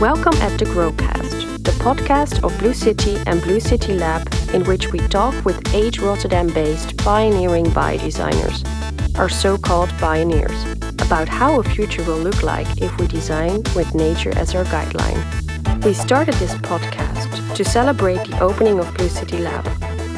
Welcome at the Growcast, the podcast of Blue City and Blue City Lab, in which we talk with eight Rotterdam based pioneering biodesigners, our so called bioneers, about how a future will look like if we design with nature as our guideline. We started this podcast to celebrate the opening of Blue City Lab,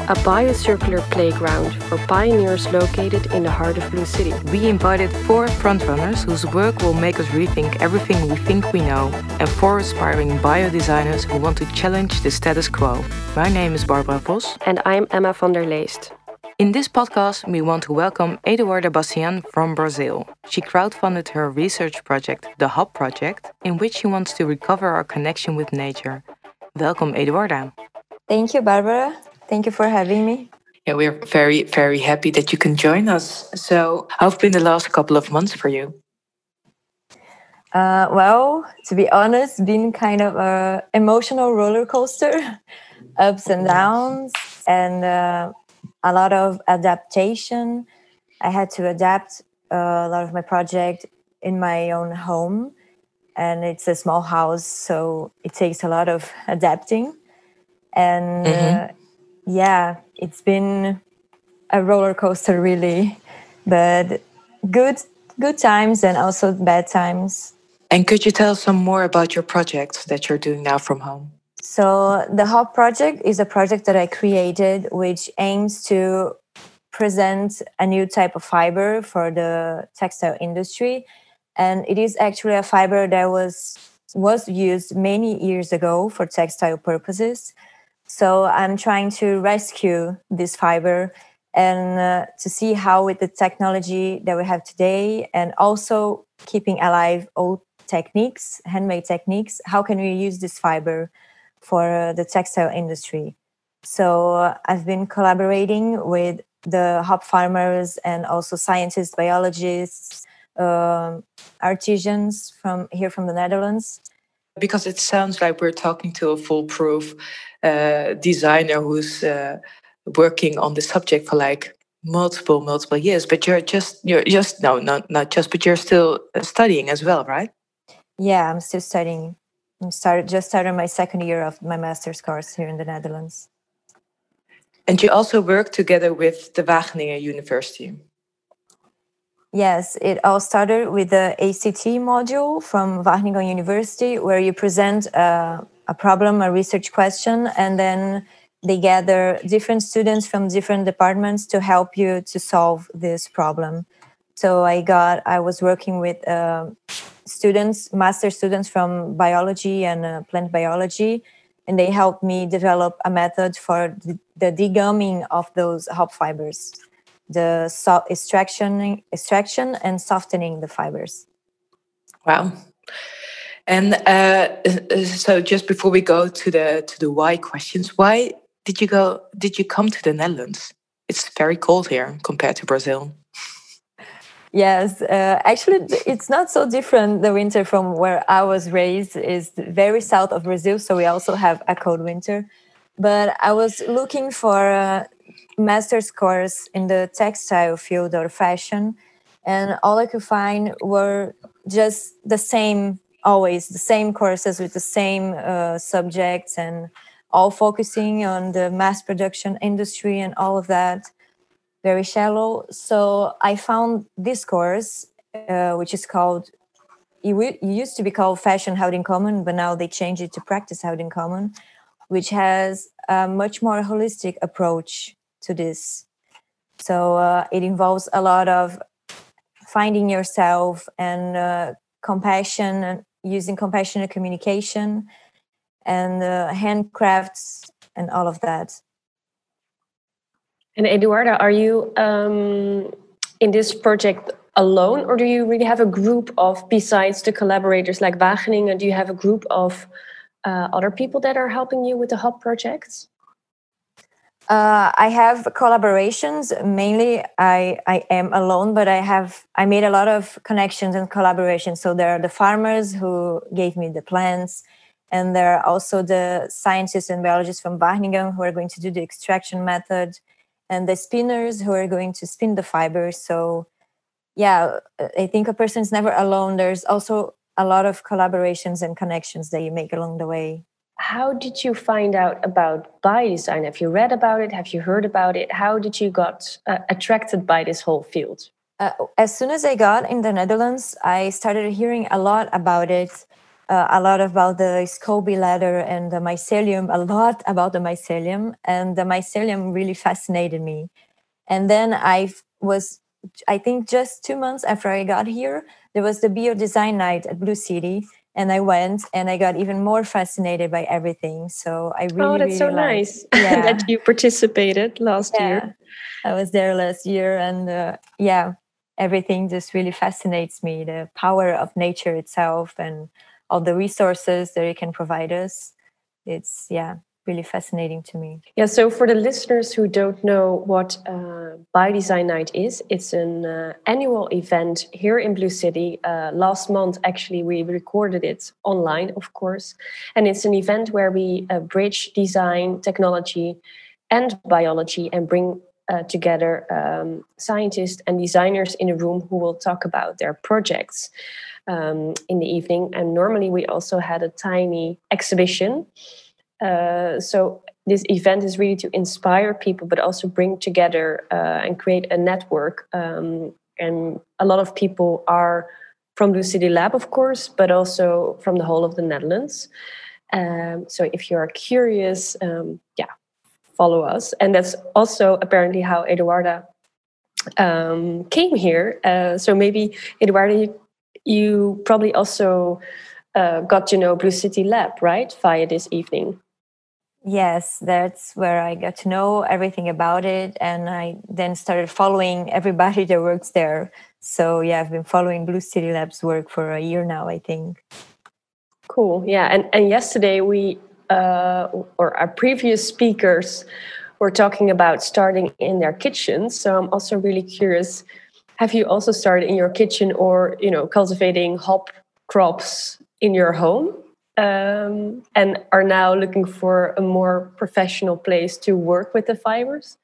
a biocircular playground for bioneers located in the heart of Blue City. We invited four frontrunners whose work will make us rethink everything we think we know, and four aspiring biodesigners who want to challenge the status quo. My name is Barbara Vos. And I'm Emma van der Leest. In this podcast, we want to welcome Eduarda Bastian from Brazil. She crowdfunded her research project, the Hop Project, in which she wants to recover our connection with nature. Welcome, Eduarda. Thank you, Barbara. Thank you for having me. Yeah, we're very, very happy that you can join us. So, how have been the last couple of months for you? Uh, well, to be honest, been kind of a emotional roller coaster, ups and downs, and uh, a lot of adaptation. I had to adapt uh, a lot of my project in my own home, and it's a small house, so it takes a lot of adapting. And mm-hmm yeah, it's been a roller coaster, really, but good good times and also bad times. And could you tell some more about your project that you're doing now from home? So the Hop project is a project that I created, which aims to present a new type of fiber for the textile industry, and it is actually a fiber that was was used many years ago for textile purposes so I'm trying to rescue this fiber and uh, to see how with the technology that we have today and also keeping alive old techniques, handmade techniques, how can we use this fiber for uh, the textile industry? So uh, I've been collaborating with the hop farmers and also scientists, biologists, um, artisans from here from the Netherlands because it sounds like we're talking to a foolproof designer who's uh, working on the subject for like multiple multiple years but you're just you're just no not not just but you're still uh, studying as well right? Yeah i'm still studying. I'm started just started my second year of my master's course here in the netherlands. And you also work together with the wageningen university. Yes, it all started with the ACT module from Wageningen University, where you present a, a, problem, a research question, and then they gather different students from different departments to help you to solve this problem. So I got, I was working with uh, students, master students from biology and uh, plant biology, and they helped me develop a method for the, degumming of those hop fibers the so- extraction, extraction and softening the fibers. Wow. And uh, so, just before we go to the to the why questions, why did you go? Did you come to the Netherlands? It's very cold here compared to Brazil. Yes, uh, actually, it's not so different. The winter from where I was raised is very south of Brazil, so we also have a cold winter. But I was looking for a master's course in the textile field or fashion and all i could find were just the same always the same courses with the same uh, subjects and all focusing on the mass production industry and all of that very shallow so i found this course uh, which is called it used to be called fashion held in common but now they changed it to practice held in common which has a much more holistic approach to this. So uh, it involves a lot of finding yourself and uh, compassion and using compassionate communication and uh, handcrafts and all of that. And Eduarda, are you um, in this project alone, or do you really have a group of, besides the collaborators like Wageningen, do you have a group of uh, other people that are helping you with the Hop projects? Uh, I have collaborations. Mainly, I I am alone, but I have I made a lot of connections and collaborations. So there are the farmers who gave me the plants, and there are also the scientists and biologists from Wageningen who are going to do the extraction method, and the spinners who are going to spin the fibers. So, yeah, I think a person is never alone. There's also a lot of collaborations and connections that you make along the way. How did you find out about biodesign? Have you read about it? Have you heard about it? How did you got uh, attracted by this whole field? Uh, as soon as I got in the Netherlands, I started hearing a lot about it. Uh, a lot about the SCOBY leather and the mycelium, a lot about the mycelium, and the mycelium really fascinated me. And then I was, I think, just two months after I got here, there was the Biodesign Night at Blue City, and I went and I got even more fascinated by everything. So I really, oh, that's really so liked, nice yeah. that you participated last yeah. year. I was there last year, and uh, yeah, everything just really fascinates me. The power of nature itself and all the resources that it can provide us. It's yeah, really fascinating to me. Yeah, so for the listeners who don't know what uh, Biodesign Night is, it's an uh, annual event here in Blue City. Uh, last month, actually, we recorded it online, of course. And it's an event where we uh, bridge design, technology, and biology and bring uh, together um, scientists and designers in a room who will talk about their projects. Um, in the evening, and normally we also had a tiny exhibition uh, so this event is really to inspire people, but also bring together uh, and create a network. Um, and a lot of people are from Blue City Lab, of course, but also from the whole of the Netherlands. Um, so if you are curious, um, yeah, follow us. And that's also apparently how Eduarda um, came here. Uh, so maybe Eduarda, you, you probably also uh, got to know Blue City Lab, right, via this evening. Yes, that's where I got to know everything about it. And I then started following everybody that works there. So, yeah, I've been following Blue City Labs work for a year now, I think. Cool. Yeah. And, and yesterday, we, uh, or our previous speakers, were talking about starting in their kitchens. So, I'm also really curious have you also started in your kitchen or, you know, cultivating hop crops in your home? Um, and are now looking for a more professional place to work with the fibers?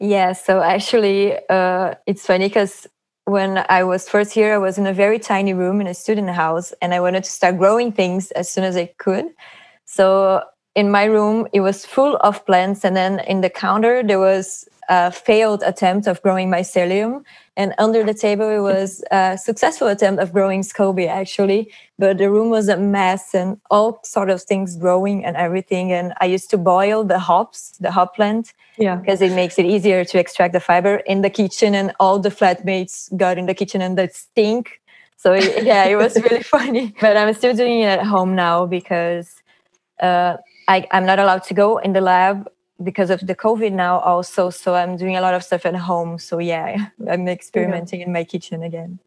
Yeah, so actually, uh, it's funny because when I was first here, I was in a very tiny room in a student house, and I wanted to start growing things as soon as I could. So in my room, it was full of plants, and then in the counter there was a failed attempt of growing mycelium, and under the table it was a successful attempt of growing SCOBY actually. But the room was a mess and all sort of things growing and everything. And I used to boil the hops, the hop plant, yeah, because it makes it easier to extract the fiber in the kitchen. And all the flatmates got in the kitchen and that stink. So yeah, it was really funny. But I'm still doing it at home now because. Uh, I, I'm not allowed to go in the lab because of the COVID now also. So I'm doing a lot of stuff at home. So yeah, I'm experimenting yeah. in my kitchen again.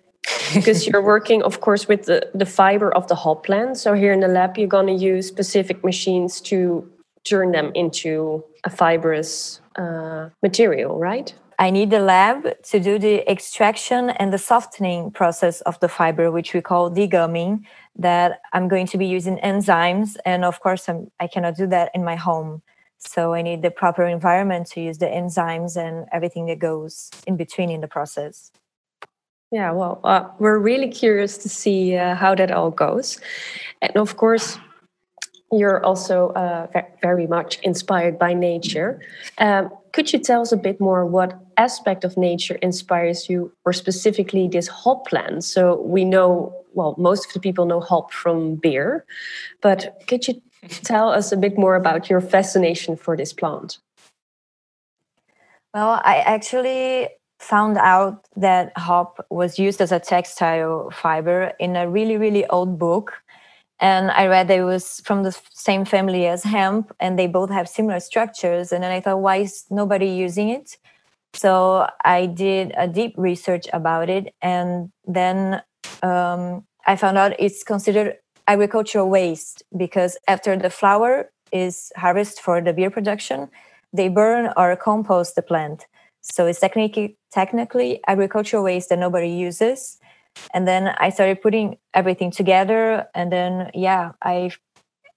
because you're working, of course, with the, the fiber of the hop plant. So here in the lab, you're going to use specific machines to turn them into a fibrous uh, material, right? I need the lab to do the extraction and the softening process of the fiber, which we call degumming. That I'm going to be using enzymes, and of course, I'm, I cannot do that in my home. So I need the proper environment to use the enzymes and everything that goes in between in the process. Yeah, well, uh, we're really curious to see uh, how that all goes, and of course, you're also uh, very much inspired by nature. Um, could you tell us a bit more what aspect of nature inspires you, or specifically this hop plant? So we know, well, most of the people know hop from beer, but could you tell us a bit more about your fascination for this plant? Well, I actually found out that hop was used as a textile fiber in a really, really old book and I read that it was from the same family as hemp, and they both have similar structures. And then I thought, why is nobody using it? So I did a deep research about it, and then um, I found out it's considered agricultural waste because after the flower is harvested for the beer production, they burn or compost the plant. So it's technically technically agricultural waste that nobody uses. And then i started putting everything together and then yeah i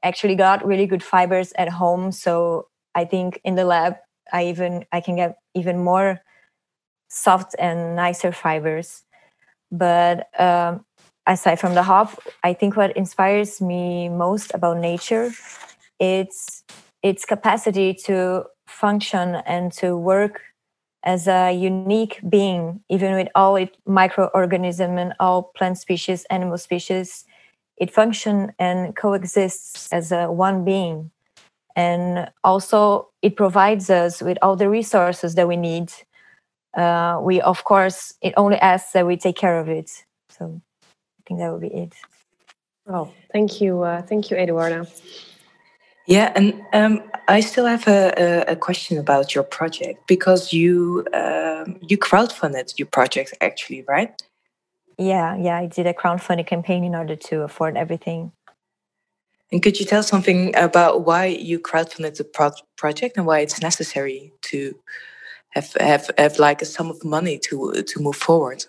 actually got really good fibers at home. So i think in the lab i even i can get even more soft and nicer fibers. But um, aside from the hop, I think what inspires me most about nature, it's its capacity to function and to work as a unique being, even with all its microorganism and all plant species, animal species, it functions and coexists as a one being. And also it provides us with all the resources that we need. Uh, we of course it only asks that we take care of it. So think that would be it. Oh, thank you, uh, thank you, Eduarda. Yeah, and um, I still have a, a, a, question about your project because you um, you crowdfunded your project actually, right? Yeah, yeah, I did a crowdfunding campaign in order to afford everything. And could you tell something about why you crowdfunded the pro- project and why it's necessary to have have have like a sum of money to to move forward?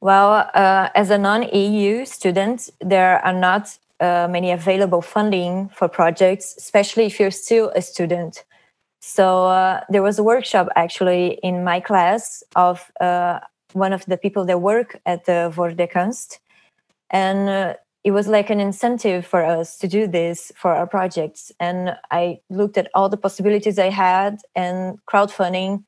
Well, uh, as a non-EU student, there are not uh, many available funding for projects, especially if you're still a student. So uh, there was a workshop actually in my class of uh, one of the people that work at the Voordekunst. And uh, it was like an incentive for us to do this for our projects. And I looked at all the possibilities I had and crowdfunding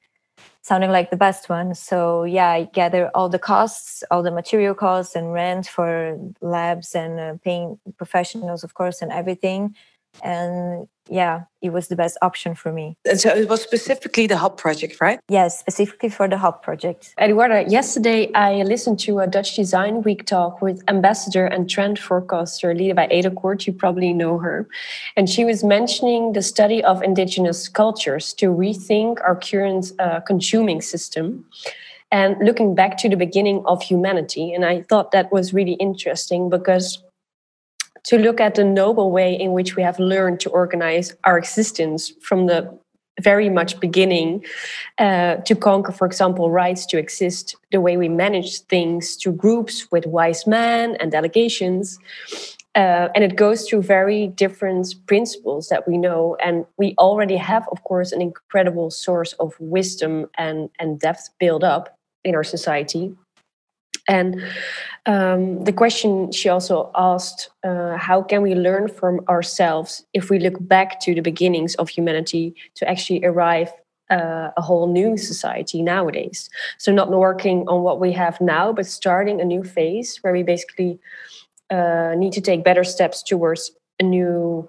sounding like the best one. So yeah, I gather all the costs, all the material costs and rent for labs and uh, paying professionals, of course, and everything. And yeah, it was the best option for me. And so it was specifically the hop project, right? Yes, specifically for the hop project. Eduarda, yesterday I listened to a Dutch Design Week talk with ambassador and trend forecaster led by Edelkoort. You probably know her. And she was mentioning the study of indigenous cultures to rethink our current uh, consuming system and looking back to the beginning of humanity. And I thought that was really interesting because to look at the noble way in which we have learned to organize our existence from the very much beginning uh, to conquer, for example, rights to exist, the way we manage things to groups with wise men and delegations. Uh, and it goes through very different principles that we know. And we already have, of course, an incredible source of wisdom and, and depth built up in our society. And um, the question she also asked uh, how can we learn from ourselves if we look back to the beginnings of humanity to actually arrive uh, a whole new society nowadays? So, not working on what we have now, but starting a new phase where we basically uh, need to take better steps towards a new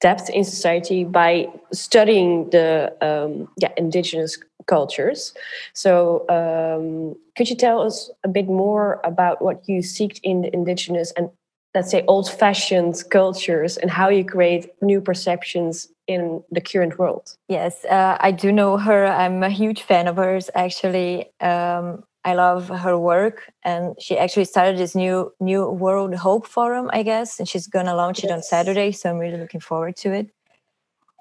depth in society by studying the um, yeah indigenous cultures. So, um, could you tell us a bit more about what you seek in the indigenous and let's say old-fashioned cultures and how you create new perceptions in the current world? Yes, uh, I do know her. I'm a huge fan of hers. Actually, um, I love her work, and she actually started this new new World Hope Forum, I guess, and she's gonna launch yes. it on Saturday. So I'm really looking forward to it.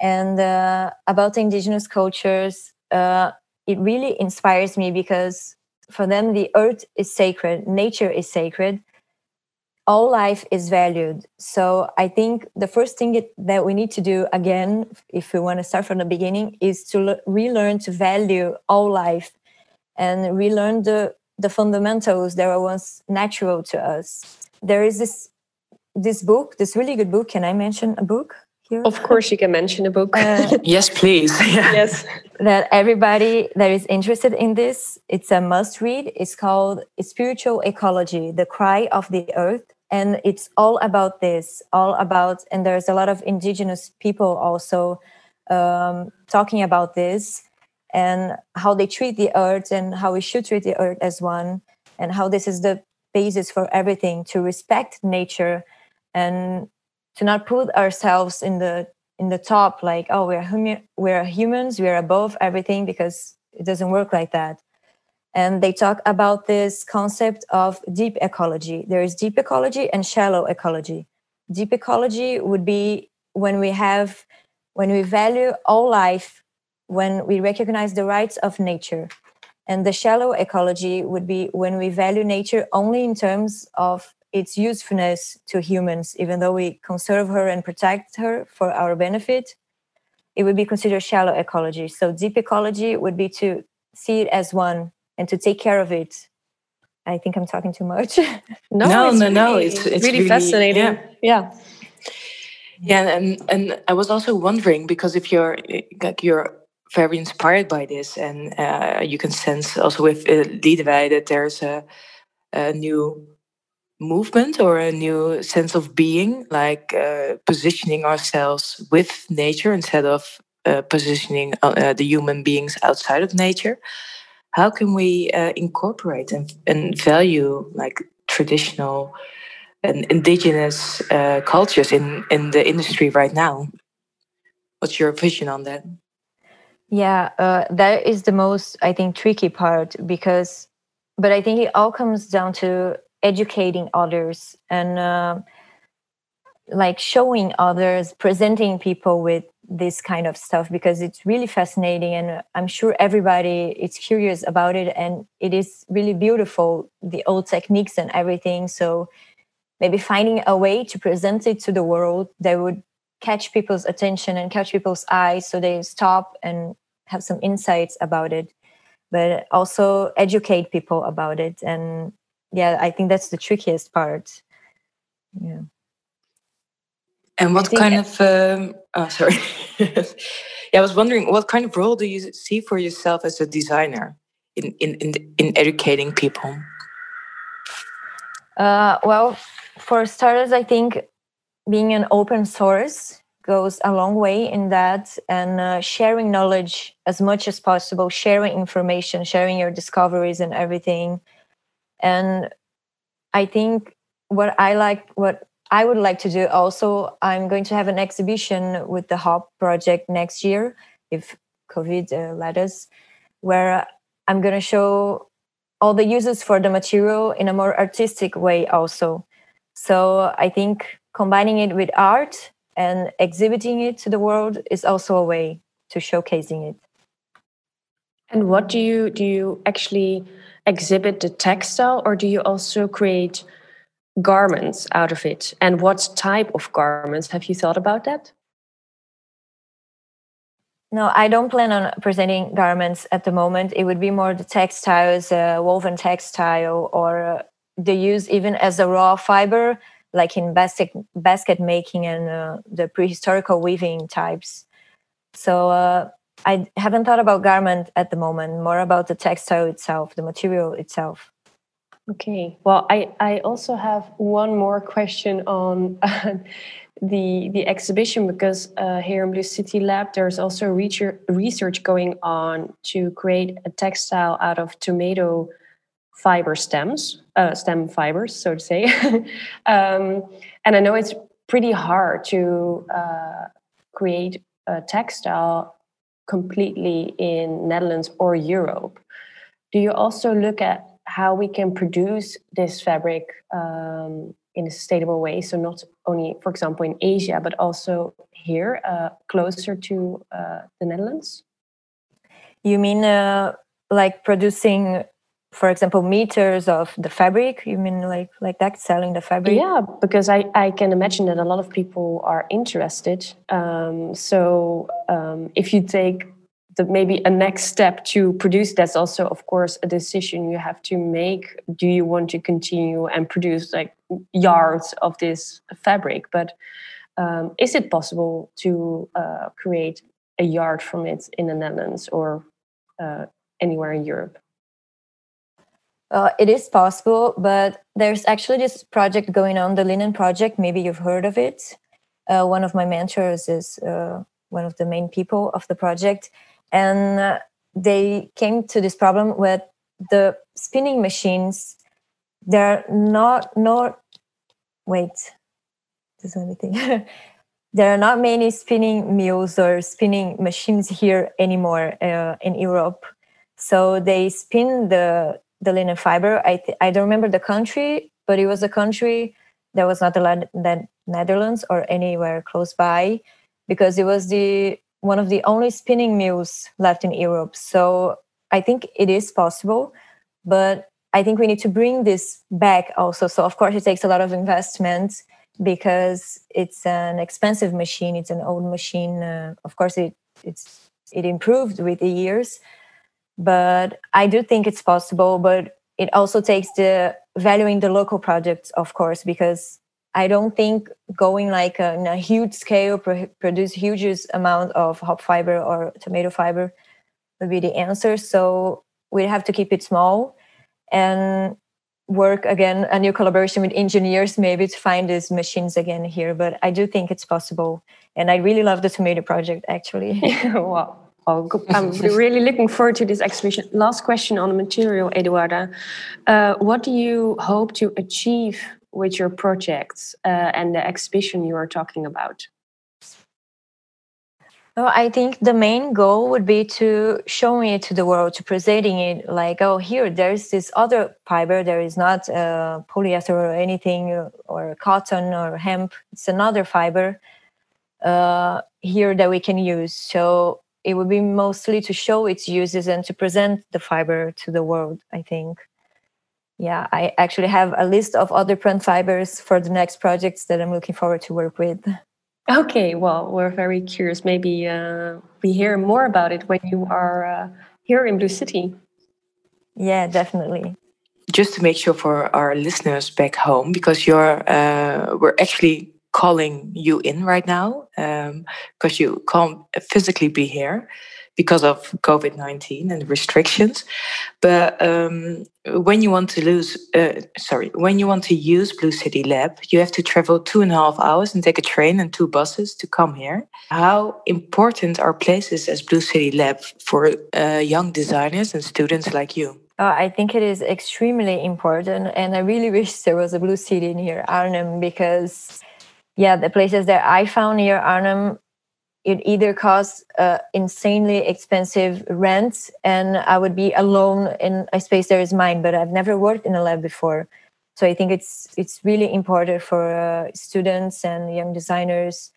And uh, about the indigenous cultures, uh, it really inspires me because for them the earth is sacred nature is sacred all life is valued. So i think the first thing that we need to do again if we want to start from the beginning is to relearn to value all life and relearn the the fundamentals that were once natural to us. There is this this book this really good book can i mention a book here? Of course, you can mention a book. Uh, yes, please. yes. That everybody that is interested in this, it's a must read. It's called Spiritual Ecology The Cry of the Earth. And it's all about this, all about, and there's a lot of indigenous people also um, talking about this and how they treat the earth and how we should treat the earth as one, and how this is the basis for everything to respect nature and to not put ourselves in the in the top like oh we're hum- we're humans we're above everything because it doesn't work like that. And they talk about this concept of deep ecology. There is deep ecology and shallow ecology. Deep ecology would be when we have when we value all life when we recognize the rights of nature. And the shallow ecology would be when we value nature only in terms of its usefulness to humans, even though we conserve her and protect her for our benefit, it would be considered shallow ecology. So deep ecology would be to see it as one and to take care of it I think I'm talking too much. no, no, no, no. It's, it's really, really fascinating. Yeah. yeah. Yeah, and and I was also wondering because if you're like you're very inspired by this, and uh, you can sense also with uh, that there's a, a new movement or a new sense of being, like uh, positioning ourselves with nature instead of uh, positioning uh, the human beings outside of nature. How can we uh, incorporate and, and value like traditional and indigenous uh, cultures in, in the industry right now? What's your vision on that? Yeah, uh, that is the most, I think, tricky part because, but I think it all comes down to educating others and uh, like showing others, presenting people with this kind of stuff because it's really fascinating and i'm sure everybody is curious about it and it is really beautiful the old techniques and everything. So maybe finding a way to present it to the world that would catch people's attention and catch people's eyes so they stop and have some insights about it but also educate people about it and yeah i think that's the trickiest part. Yeah. And what kind of um, oh sorry. Yeah i was wondering what kind of role do you see for yourself as a designer in in in, in educating people? Uh, well for starters i think being an open source goes a long way in that and uh, sharing knowledge as much as possible sharing information sharing your discoveries and everything and i think what i like what i would like to do also i'm going to have an exhibition with the hop project next year if covid uh, let us where i'm going to show all the uses for the material in a more artistic way also. So i think combining it with art and exhibiting it to the world is also a way to showcasing it. And what do you do you actually exhibit the textile or do you also create garments out of it? And what type of garments? Have you thought about that? No i don't plan on presenting garments at the moment. It would be more the textiles uh, woven textile or uh, the use even as a raw fiber like in basket basket making and uh, the prehistorical weaving types. So uh, I haven't thought about garment at the moment. More about the textile itself, the material itself. Okay. Well, I I also have one more question on. the the exhibition because uh, here in Blue City Lab there's also research research going on to create a textile out of tomato fiber stems, uh, stem fibers, so to say. um, and I know it's pretty hard to uh, create a textile completely in Netherlands or Europe. Do you also look at how we can produce this fabric um, in a sustainable way? So not only, for example, in Asia, but also here, uh, closer to uh, the Netherlands. You mean uh, like producing for example meters of the fabric you mean like like that selling the fabric? Yeah because i i can imagine that a lot of people are interested. Um, so um, if you take the maybe a next step to produce that's also of course a decision you have to make. Do you want to continue and produce like yards of this fabric? But um, is it possible to uh, create a yard from it in the netherlands or uh, anywhere in europe uh, it is possible, but there's actually this project going on, the Linen Project. Maybe you've heard of it. Uh, one of my mentors is uh, one of the main people of the project, and uh, they came to this problem with the spinning machines. They're not not wait. There's anything. there are not many spinning mills or spinning machines here anymore uh, in Europe. So they spin the the linen fiber. I th- I don't remember the country, but it was a country that was not the, land the Netherlands or anywhere close by, because it was the one of the only spinning mills left in Europe. So I think it is possible, but I think we need to bring this back also. So of course it takes a lot of investment because it's an expensive machine. It's an old machine. Uh, of course it it's it improved with the years but I do think it's possible. But it also takes the valuing the local projects, of course, because I don't think going like a, in a huge scale pro- produce huge amount of hop fiber or tomato fiber would be the answer. So we have to keep it small and work again a new collaboration with engineers maybe to find these machines again here but i do think it's possible and i really love the tomato project actually wow Oh, I'm really looking forward to this exhibition. Last question on the material, Eduarda. Uh, what do you hope to achieve with your projects uh, and the exhibition you are talking about? Well, I think the main goal would be to showing it to the world, to presenting it like, oh, here, there's this other fiber. There is not uh, polyester or anything, uh, or cotton or hemp. It's another fiber uh, here that we can use. So it would be mostly to show its uses and to present the fiber to the world, I think. Yeah, I actually have a list of other plant fibers for the next projects that I'm looking forward to work with. Okay, well, we're very curious. Maybe uh, we hear more about it when you are uh, here in Blue City. Yeah, definitely. Just to make sure for our listeners back home, because you're uh, we're actually calling you in right now because um, you can't physically be here because of COVID 19 and restrictions. But um, when you want to lose, uh, sorry, when you want to use Blue City Lab, you have to travel two and a half hours and take a train and two buses to come here. How important are places as Blue City Lab for uh, young designers and students like you? Uh, I think it is extremely important, and I really wish there was a Blue City near Arnhem because, yeah, the places that I found near Arnhem it either costs uh, insanely expensive rents, and i would be alone in a space that is mine but i've never worked in a lab before. So i think it's it's really important for uh, students and young designers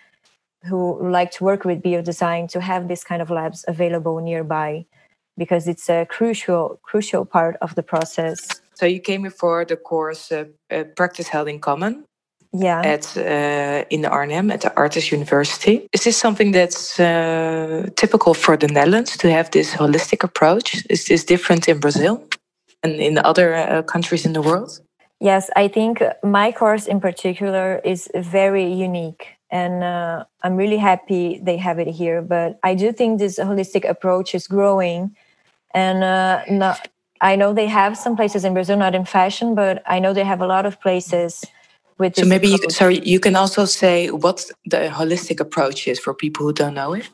who like to work with biodesign to have this kind of labs available nearby because it's a crucial crucial part of the process. So you came before the course uh, uh practice held in common yeah. at uh, in the Arnhem at the ArtEZ University. Is this something that's uh, typical for the Netherlands to have this holistic approach? Is this different in Brazil and in other uh, countries in the world? Yes, I think my course in particular is very unique, and uh, I'm really happy they have it here. But I do think this holistic approach is growing, and uh, not, I know they have some places in Brazil, not in fashion, but I know they have a lot of places with so maybe you, sorry you can also say what the holistic approach is for people who don't know it.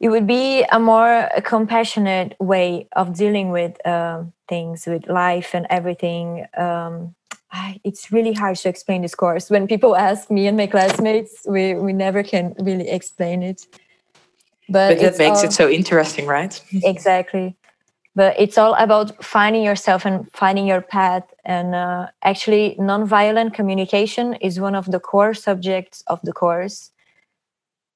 It would be a more compassionate way of dealing with uh, things with life and everything. Um, it's really hard to explain this course. When people ask me and my classmates we, we never can really explain it. But, but that makes all, it so interesting right? Exactly but it's all about finding yourself and finding your path. And uh, actually nonviolent communication is one of the core subjects of the course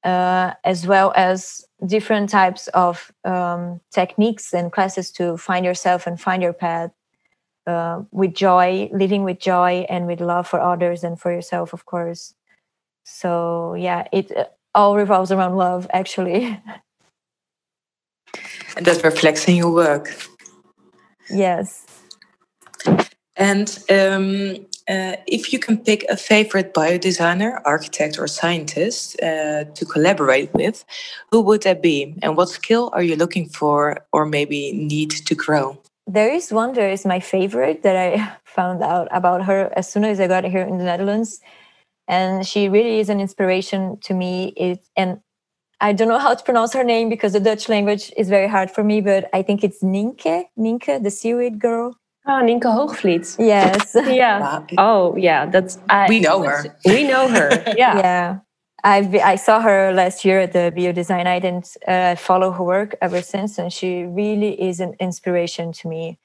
uh, as well as different types of um, techniques and classes to find yourself and find your path uh, with joy living with joy and with love for others and for yourself of course. So yeah it uh, all revolves around love actually And that reflects in your work. Yes. And um, uh, if you can pick a favorite biodesigner, architect, or scientist uh, to collaborate with, who would that be? And what skill are you looking for or maybe need to grow? There is one that is my favorite that I found out about her as soon as I got here in the Netherlands. And she really is an inspiration to me. It, and I don't know how to pronounce her name because the Dutch language is very hard for me, but I think it's Ninke, Ninke, the seaweed girl. Ah, oh, Nienke Hoogvliet. Yes. Yeah. oh, yeah. That's I, we know her. We know her. Yeah. yeah. I I saw her last year at the Bio Design Night and uh, follow her work ever since, and she really is an inspiration to me.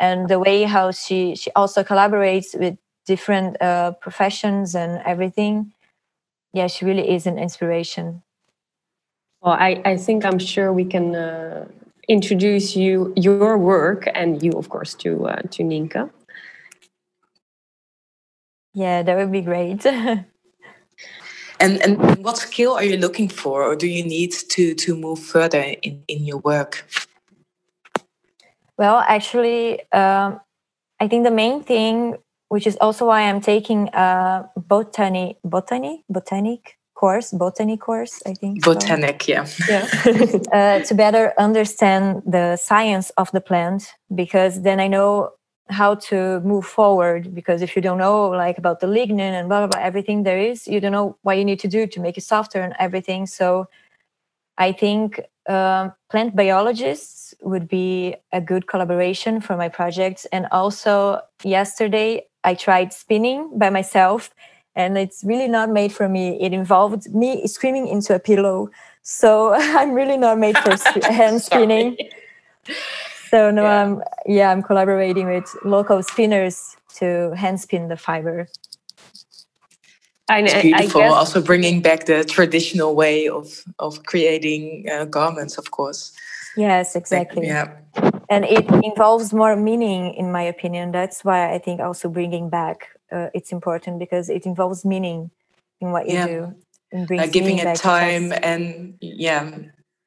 And the way how she she also collaborates with different uh, professions and everything, yeah, she really is an inspiration. Well, I, I think I'm sure we can uh, introduce you your work and you, of course, to uh, to Nienke. Yeah, that would be great. and and what skill are you looking for, or do you need to to move further in in your work? Well, actually, um, I think the main thing, which is also why I'm taking a botany, botany, botanic course, botany course, I think. Botanic, so. yeah. Yeah. uh, to better understand the science of the plant, because then I know how to move forward. Because if you don't know, like about the lignin and blah blah blah, everything there is, you don't know what you need to do to make it softer and everything. So, I think um, plant biologists would be a good collaboration for my projects. And also, yesterday I tried spinning by myself, and it's really not made for me. It involved me screaming into a pillow. So I'm really not made for hand spinning. So no, yeah. I'm yeah, I'm collaborating with local spinners to hand spin the fiber. I, it's beautiful. Guess, also bringing back the traditional way of of creating uh, garments, of course. Yes, exactly. Like, yeah, and it involves more meaning, in my opinion. That's why I think also bringing back uh, it's important because it involves meaning in what you yeah. do. And uh, giving it time and yeah,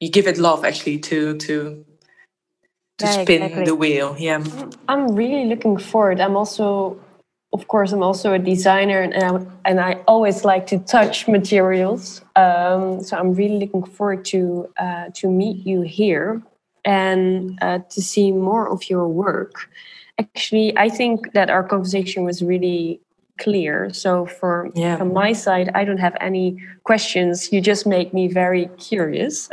you give it love actually to to to yeah, spin exactly. the wheel. Yeah, I'm really looking forward. I'm also of course, I'm also a designer and, I, and I always like to touch materials. Um, so I'm really looking forward to uh, to meet you here and uh, to see more of your work. Actually, I think that our conversation was really clear. So for yeah. from my side, I don't have any questions. You just make me very curious.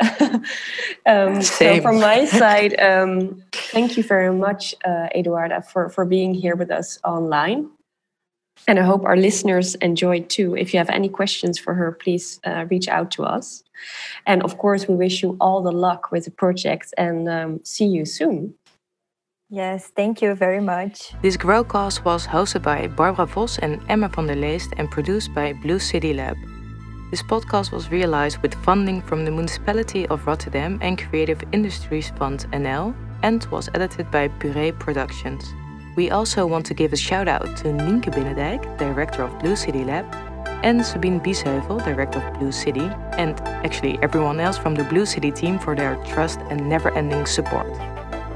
um, so from my side, um, thank you very much, uh, Eduarda, for for being here with us online. And I hope our listeners enjoyed too. If you have any questions for her, please uh, reach out to us. And of course, we wish you all the luck with the project and um, see you soon. Yes, thank you very much. This Growcast was hosted by Barbara Vos and Emma van der Leest and produced by Blue City Lab. This podcast was realized with funding from the Municipality of Rotterdam and Creative Industries Fund NL and was edited by Puree Productions. We also want to give a shout out to Nienke Binnendijk, director of Blue City Lab, and Sabine Biesheuvel, director of Blue City, and actually everyone else from the Blue City team for their trust and never ending support.